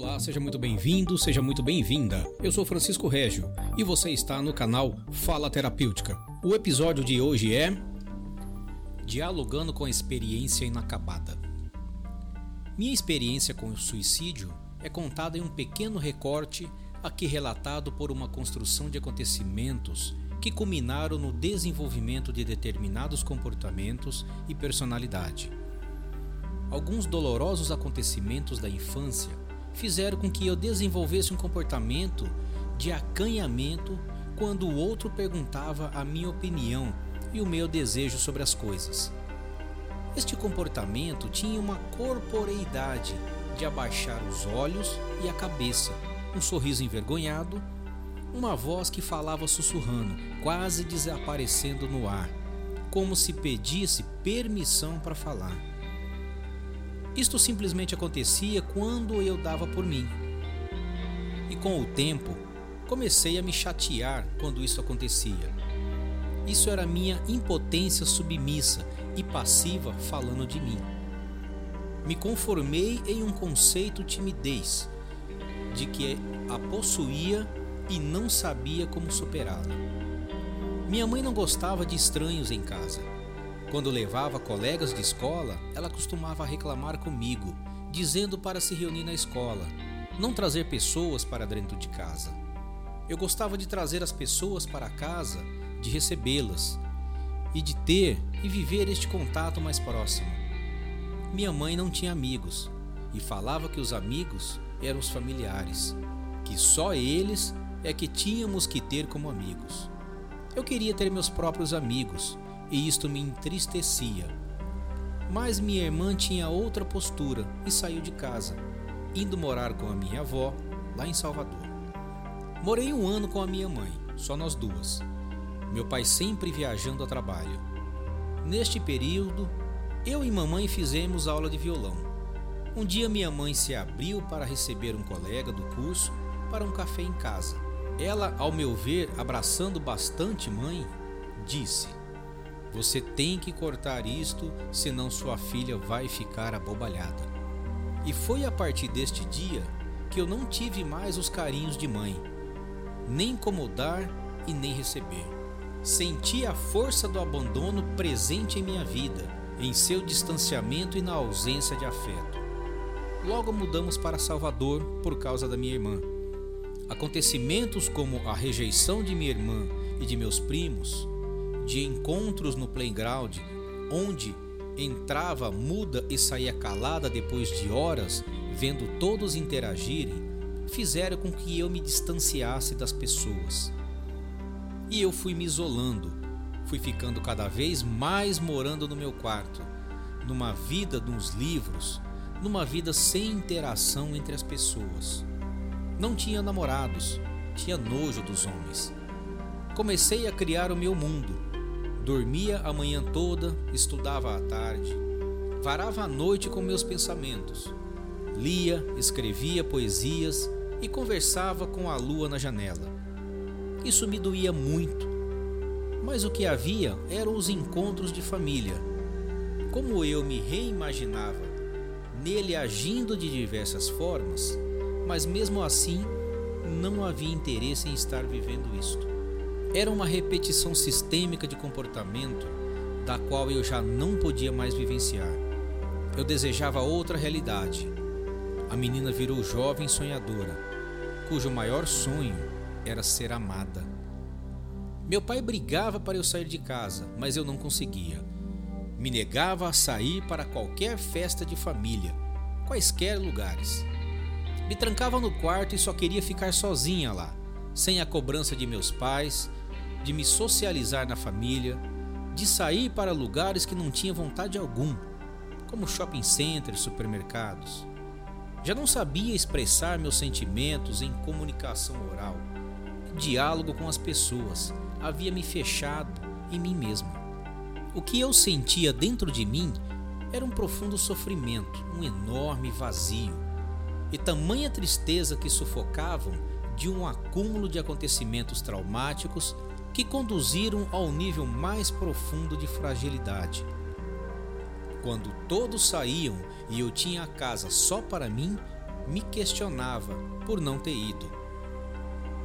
Olá, seja muito bem-vindo, seja muito bem-vinda. Eu sou Francisco Régio e você está no canal Fala Terapêutica. O episódio de hoje é Dialogando com a experiência inacabada. Minha experiência com o suicídio é contada em um pequeno recorte aqui relatado por uma construção de acontecimentos que culminaram no desenvolvimento de determinados comportamentos e personalidade. Alguns dolorosos acontecimentos da infância fizeram com que eu desenvolvesse um comportamento de acanhamento quando o outro perguntava a minha opinião e o meu desejo sobre as coisas. Este comportamento tinha uma corporeidade de abaixar os olhos e a cabeça, um sorriso envergonhado, uma voz que falava sussurrando, quase desaparecendo no ar, como se pedisse permissão para falar. Isto simplesmente acontecia quando eu dava por mim. E com o tempo, comecei a me chatear quando isso acontecia. Isso era minha impotência submissa e passiva falando de mim. Me conformei em um conceito timidez, de que a possuía e não sabia como superá-la. Minha mãe não gostava de estranhos em casa quando levava colegas de escola, ela costumava reclamar comigo, dizendo para se reunir na escola, não trazer pessoas para dentro de casa. Eu gostava de trazer as pessoas para casa, de recebê-las e de ter e viver este contato mais próximo. Minha mãe não tinha amigos e falava que os amigos eram os familiares, que só eles é que tínhamos que ter como amigos. Eu queria ter meus próprios amigos, e isto me entristecia. Mas minha irmã tinha outra postura e saiu de casa, indo morar com a minha avó lá em Salvador. Morei um ano com a minha mãe, só nós duas. Meu pai sempre viajando a trabalho. Neste período, eu e mamãe fizemos aula de violão. Um dia minha mãe se abriu para receber um colega do curso para um café em casa. Ela, ao meu ver, abraçando bastante mãe, disse: você tem que cortar isto, senão sua filha vai ficar abobalhada. E foi a partir deste dia que eu não tive mais os carinhos de mãe, nem como dar e nem receber. Senti a força do abandono presente em minha vida, em seu distanciamento e na ausência de afeto. Logo mudamos para Salvador por causa da minha irmã. Acontecimentos como a rejeição de minha irmã e de meus primos de encontros no playground, onde entrava muda e saía calada depois de horas, vendo todos interagirem, fizeram com que eu me distanciasse das pessoas. E eu fui me isolando, fui ficando cada vez mais morando no meu quarto, numa vida nos livros, numa vida sem interação entre as pessoas. Não tinha namorados, tinha nojo dos homens. Comecei a criar o meu mundo Dormia a manhã toda, estudava à tarde, varava a noite com meus pensamentos. Lia, escrevia poesias e conversava com a lua na janela. Isso me doía muito, mas o que havia eram os encontros de família. Como eu me reimaginava nele agindo de diversas formas, mas mesmo assim não havia interesse em estar vivendo isto. Era uma repetição sistêmica de comportamento da qual eu já não podia mais vivenciar. Eu desejava outra realidade. A menina virou jovem sonhadora, cujo maior sonho era ser amada. Meu pai brigava para eu sair de casa, mas eu não conseguia. Me negava a sair para qualquer festa de família, quaisquer lugares. Me trancava no quarto e só queria ficar sozinha lá, sem a cobrança de meus pais, de me socializar na família, de sair para lugares que não tinha vontade algum, como shopping centers, supermercados. Já não sabia expressar meus sentimentos em comunicação oral. diálogo com as pessoas havia me fechado em mim mesmo. O que eu sentia dentro de mim era um profundo sofrimento, um enorme vazio e tamanha tristeza que sufocavam de um acúmulo de acontecimentos traumáticos que conduziram ao nível mais profundo de fragilidade. Quando todos saíam e eu tinha a casa só para mim, me questionava por não ter ido,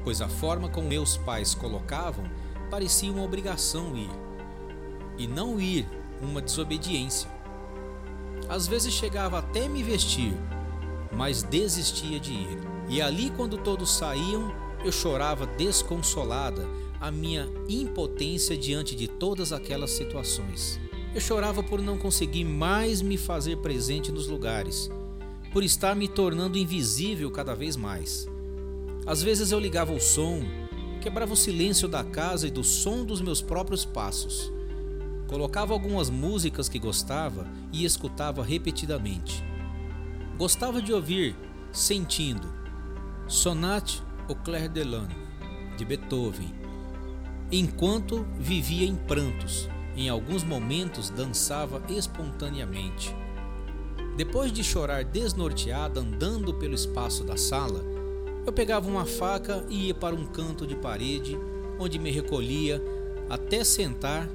pois a forma como meus pais colocavam parecia uma obrigação ir, e não ir uma desobediência. Às vezes chegava até me vestir, mas desistia de ir. E ali, quando todos saíam, eu chorava desconsolada a minha impotência diante de todas aquelas situações. Eu chorava por não conseguir mais me fazer presente nos lugares, por estar me tornando invisível cada vez mais. Às vezes eu ligava o som, quebrava o silêncio da casa e do som dos meus próprios passos. Colocava algumas músicas que gostava e escutava repetidamente. Gostava de ouvir, sentindo, Sonate au clair de lune, de Beethoven, enquanto vivia em prantos, em alguns momentos dançava espontaneamente. Depois de chorar desnorteada andando pelo espaço da sala, eu pegava uma faca e ia para um canto de parede, onde me recolhia até sentar,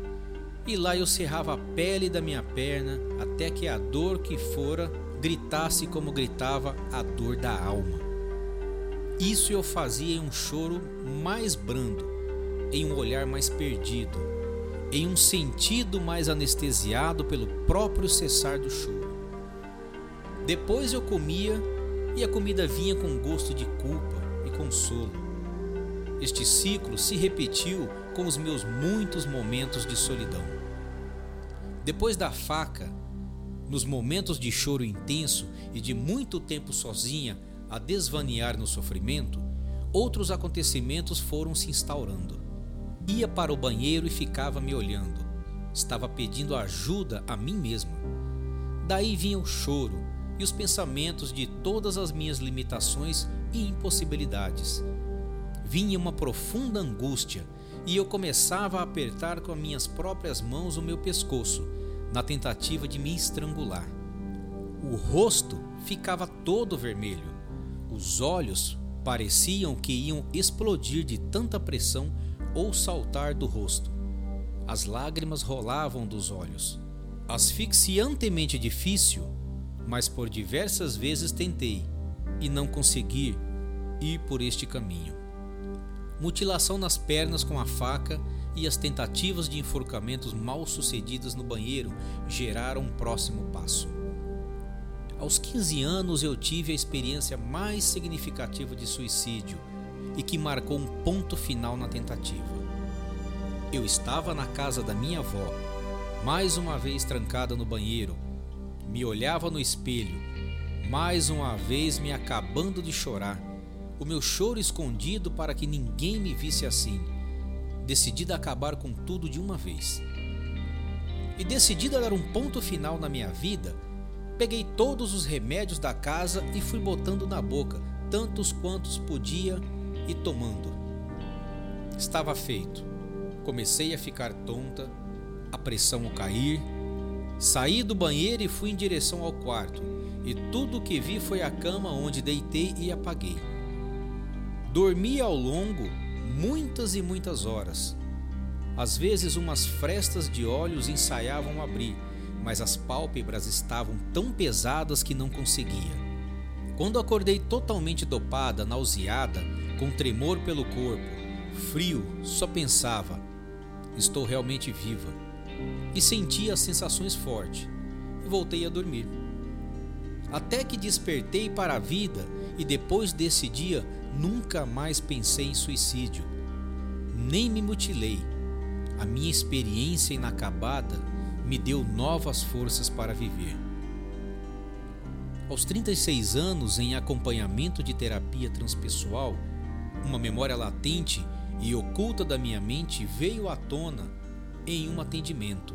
e lá eu cerrava a pele da minha perna até que a dor que fora gritasse como gritava a dor da alma. Isso eu fazia em um choro mais brando, em um olhar mais perdido, em um sentido mais anestesiado pelo próprio cessar do choro. Depois eu comia e a comida vinha com gosto de culpa e consolo. Este ciclo se repetiu com os meus muitos momentos de solidão. Depois da faca, nos momentos de choro intenso e de muito tempo sozinha a desvanear no sofrimento, outros acontecimentos foram se instaurando. Ia para o banheiro e ficava me olhando. Estava pedindo ajuda a mim mesma. Daí vinha o choro e os pensamentos de todas as minhas limitações e impossibilidades. Vinha uma profunda angústia e eu começava a apertar com as minhas próprias mãos o meu pescoço, na tentativa de me estrangular. O rosto ficava todo vermelho. Os olhos pareciam que iam explodir de tanta pressão ou saltar do rosto. As lágrimas rolavam dos olhos. Asfixiantemente difícil, mas por diversas vezes tentei e não consegui ir por este caminho. Mutilação nas pernas com a faca e as tentativas de enforcamentos mal sucedidas no banheiro geraram um próximo passo. Aos 15 anos eu tive a experiência mais significativa de suicídio e que marcou um ponto final na tentativa. Eu estava na casa da minha avó, mais uma vez trancada no banheiro, me olhava no espelho, mais uma vez me acabando de chorar, o meu choro escondido para que ninguém me visse assim, decidida a acabar com tudo de uma vez. E decidida a dar um ponto final na minha vida, peguei todos os remédios da casa e fui botando na boca, tantos quantos podia e tomando. Estava feito. Comecei a ficar tonta, a pressão a cair. Saí do banheiro e fui em direção ao quarto, e tudo o que vi foi a cama onde deitei e apaguei. Dormi ao longo muitas e muitas horas. Às vezes, umas frestas de olhos ensaiavam abrir, mas as pálpebras estavam tão pesadas que não conseguia. Quando acordei totalmente dopada, nauseada, com tremor pelo corpo, frio, só pensava: estou realmente viva. E sentia as sensações fortes e voltei a dormir. Até que despertei para a vida e depois desse dia nunca mais pensei em suicídio. Nem me mutilei. A minha experiência inacabada me deu novas forças para viver. Aos 36 anos, em acompanhamento de terapia transpessoal, uma memória latente e oculta da minha mente veio à tona em um atendimento.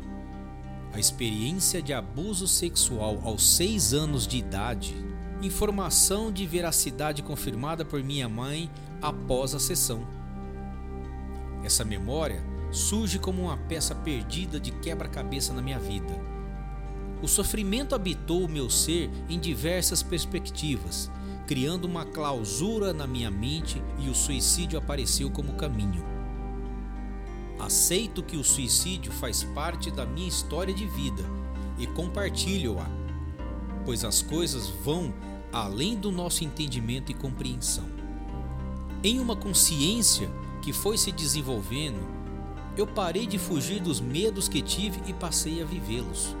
A experiência de abuso sexual aos seis anos de idade, informação de veracidade confirmada por minha mãe após a sessão. Essa memória surge como uma peça perdida de quebra-cabeça na minha vida. O sofrimento habitou o meu ser em diversas perspectivas criando uma clausura na minha mente e o suicídio apareceu como caminho. Aceito que o suicídio faz parte da minha história de vida e compartilho-a, pois as coisas vão além do nosso entendimento e compreensão. Em uma consciência que foi se desenvolvendo, eu parei de fugir dos medos que tive e passei a vivê-los.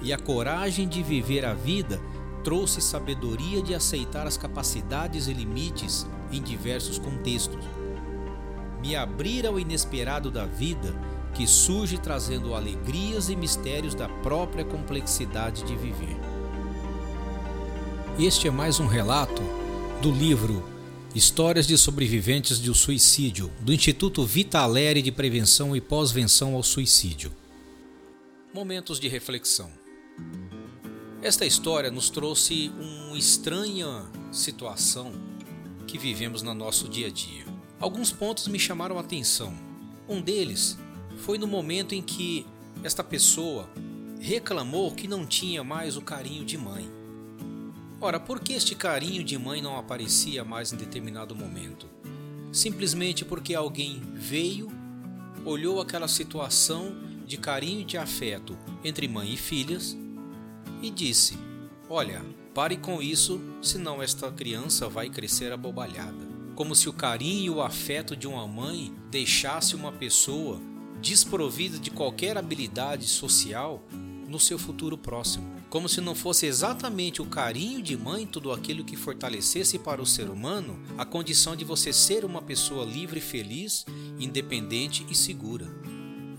E a coragem de viver a vida trouxe sabedoria de aceitar as capacidades e limites em diversos contextos. Me abrir ao inesperado da vida que surge trazendo alegrias e mistérios da própria complexidade de viver. Este é mais um relato do livro Histórias de Sobreviventes do Suicídio, do Instituto Vitaleri de Prevenção e Pós-Venção ao Suicídio. Momentos de reflexão. Esta história nos trouxe uma estranha situação que vivemos no nosso dia a dia. Alguns pontos me chamaram a atenção. Um deles foi no momento em que esta pessoa reclamou que não tinha mais o carinho de mãe. Ora, por que este carinho de mãe não aparecia mais em determinado momento? Simplesmente porque alguém veio, olhou aquela situação de carinho e de afeto entre mãe e filhas e disse: Olha, pare com isso, senão esta criança vai crescer abobalhada. Como se o carinho e o afeto de uma mãe deixasse uma pessoa desprovida de qualquer habilidade social no seu futuro próximo. Como se não fosse exatamente o carinho de mãe tudo aquilo que fortalecesse para o ser humano a condição de você ser uma pessoa livre, feliz, independente e segura.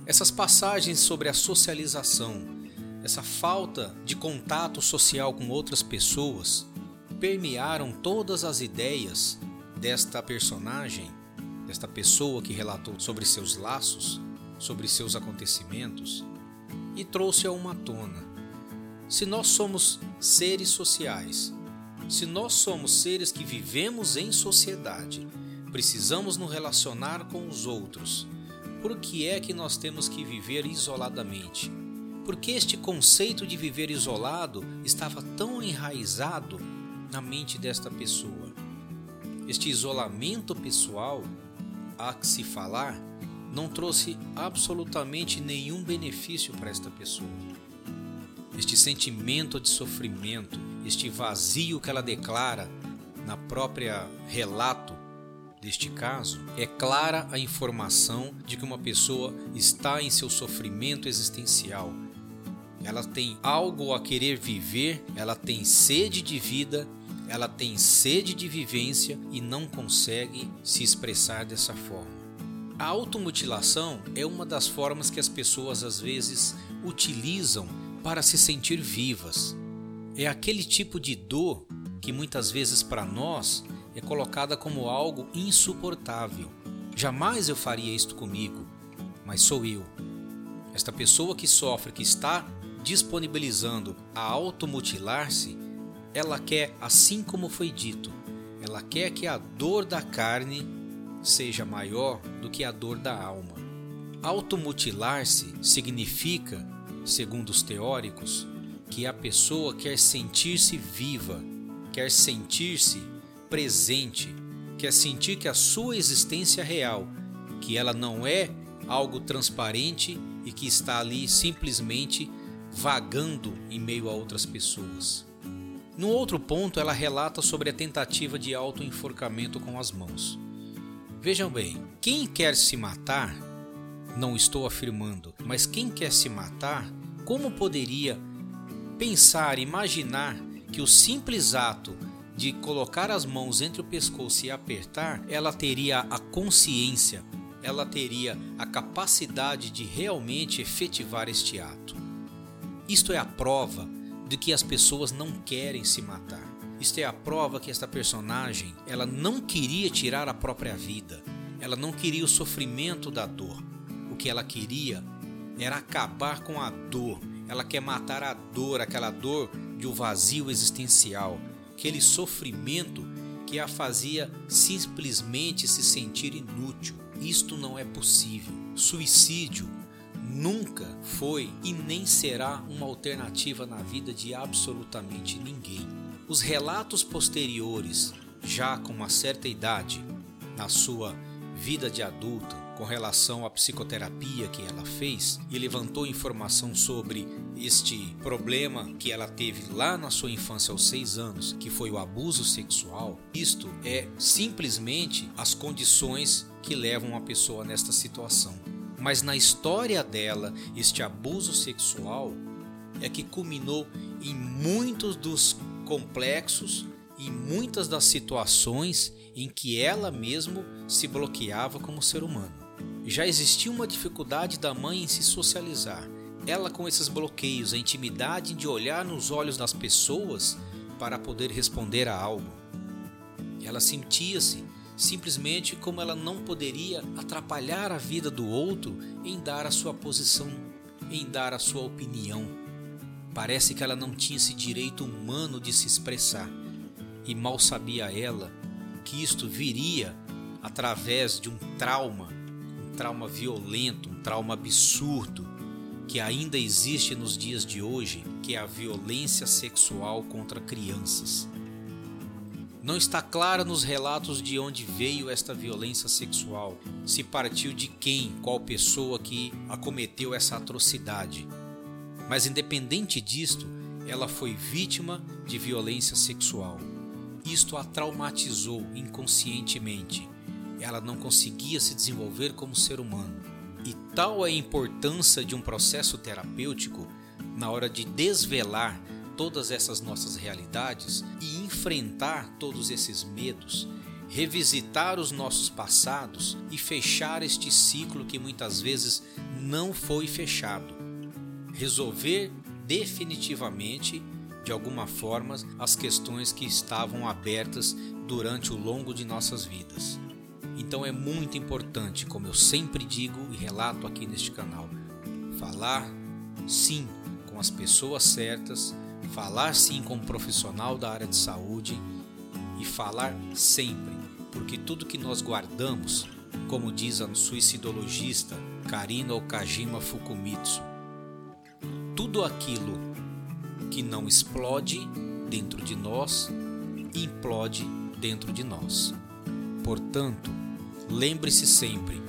Essas passagens sobre a socialização, essa falta de contato social com outras pessoas permearam todas as ideias desta personagem, desta pessoa que relatou sobre seus laços, sobre seus acontecimentos e trouxe-a uma tona. Se nós somos seres sociais, se nós somos seres que vivemos em sociedade, precisamos nos relacionar com os outros, por que é que nós temos que viver isoladamente? Porque este conceito de viver isolado estava tão enraizado na mente desta pessoa. Este isolamento pessoal, a que se falar, não trouxe absolutamente nenhum benefício para esta pessoa. Este sentimento de sofrimento, este vazio que ela declara na própria relato deste caso, é clara a informação de que uma pessoa está em seu sofrimento existencial, ela tem algo a querer viver, ela tem sede de vida, ela tem sede de vivência e não consegue se expressar dessa forma. A automutilação é uma das formas que as pessoas às vezes utilizam para se sentir vivas. É aquele tipo de dor que muitas vezes para nós é colocada como algo insuportável. Jamais eu faria isto comigo, mas sou eu. Esta pessoa que sofre, que está disponibilizando a automutilar-se, ela quer, assim como foi dito, ela quer que a dor da carne seja maior do que a dor da alma. Automutilar-se significa, segundo os teóricos, que a pessoa quer sentir-se viva, quer sentir-se presente, quer sentir que a sua existência é real, que ela não é algo transparente e que está ali simplesmente vagando em meio a outras pessoas. No outro ponto, ela relata sobre a tentativa de auto-enforcamento com as mãos. Vejam bem, quem quer se matar, não estou afirmando, mas quem quer se matar, como poderia pensar, imaginar que o simples ato de colocar as mãos entre o pescoço e apertar, ela teria a consciência, ela teria a capacidade de realmente efetivar este ato. Isto é a prova de que as pessoas não querem se matar. Isto é a prova que esta personagem, ela não queria tirar a própria vida. Ela não queria o sofrimento da dor. O que ela queria era acabar com a dor. Ela quer matar a dor, aquela dor de um vazio existencial, aquele sofrimento que a fazia simplesmente se sentir inútil. Isto não é possível. Suicídio nunca foi e nem será uma alternativa na vida de absolutamente ninguém. Os relatos posteriores, já com uma certa idade, na sua vida de adulta, com relação à psicoterapia que ela fez e levantou informação sobre este problema que ela teve lá na sua infância aos seis anos, que foi o abuso sexual, isto é simplesmente as condições que levam uma pessoa nesta situação. Mas na história dela, este abuso sexual é que culminou em muitos dos complexos e muitas das situações em que ela mesmo se bloqueava como ser humano. Já existia uma dificuldade da mãe em se socializar. Ela com esses bloqueios, a intimidade de olhar nos olhos das pessoas para poder responder a algo. Ela sentia-se simplesmente como ela não poderia atrapalhar a vida do outro em dar a sua posição, em dar a sua opinião. Parece que ela não tinha esse direito humano de se expressar. E mal sabia ela que isto viria através de um trauma, um trauma violento, um trauma absurdo que ainda existe nos dias de hoje, que é a violência sexual contra crianças. Não está clara nos relatos de onde veio esta violência sexual, se partiu de quem, qual pessoa que acometeu essa atrocidade. Mas independente disto, ela foi vítima de violência sexual. Isto a traumatizou inconscientemente. Ela não conseguia se desenvolver como ser humano. E tal é a importância de um processo terapêutico na hora de desvelar todas essas nossas realidades e enfrentar todos esses medos, revisitar os nossos passados e fechar este ciclo que muitas vezes não foi fechado. Resolver definitivamente, de alguma forma, as questões que estavam abertas durante o longo de nossas vidas. Então é muito importante, como eu sempre digo e relato aqui neste canal, falar sim com as pessoas certas falar sim com um profissional da área de saúde e falar sempre, porque tudo que nós guardamos, como diz a suicidologista Karina Okajima Fukumitsu, tudo aquilo que não explode dentro de nós, implode dentro de nós. Portanto, lembre-se sempre: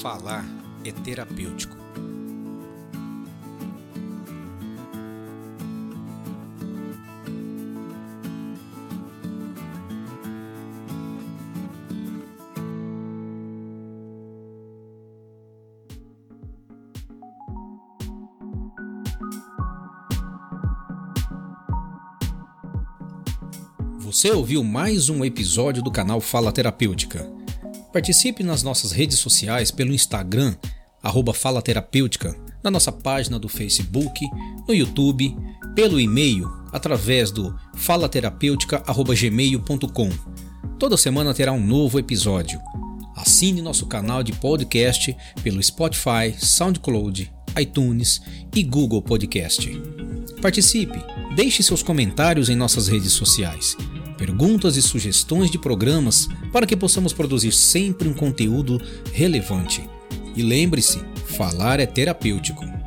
falar é terapêutico. Você ouviu mais um episódio do canal Fala Terapêutica. Participe nas nossas redes sociais pelo Instagram, arroba Fala Terapêutica, na nossa página do Facebook, no YouTube, pelo e-mail, através do falaterapêutica.gmail.com. Toda semana terá um novo episódio. Assine nosso canal de podcast pelo Spotify, SoundCloud, iTunes e Google Podcast. Participe, deixe seus comentários em nossas redes sociais perguntas e sugestões de programas para que possamos produzir sempre um conteúdo relevante. E lembre-se, falar é terapêutico.